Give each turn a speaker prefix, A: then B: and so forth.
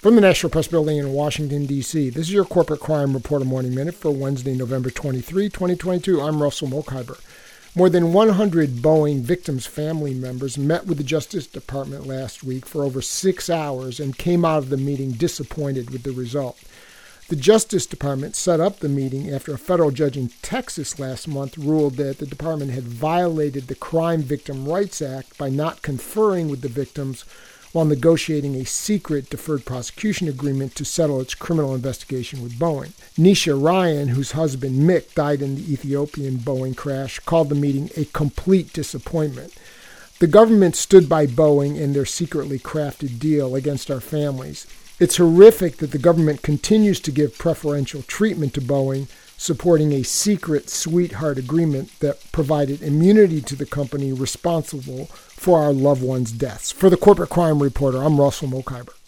A: From the National Press Building in Washington, D.C., this is your Corporate Crime Reporter Morning Minute for Wednesday, November 23, 2022. I'm Russell Mokhiber. More than 100 Boeing victims' family members met with the Justice Department last week for over six hours and came out of the meeting disappointed with the result. The Justice Department set up the meeting after a federal judge in Texas last month ruled that the department had violated the Crime Victim Rights Act by not conferring with the victims while negotiating a secret deferred prosecution agreement to settle its criminal investigation with Boeing. Naoise Ryan, whose husband Mick died in the Ethiopian Boeing crash, called the meeting a complete disappointment. The government stood by Boeing and their secretly crafted deal against our families. It's horrific that the government continues to give preferential treatment to Boeing, supporting a secret sweetheart agreement that provided immunity to the company responsible for our loved ones' deaths. For the Corporate Crime Reporter, I'm Russell Mokhiber.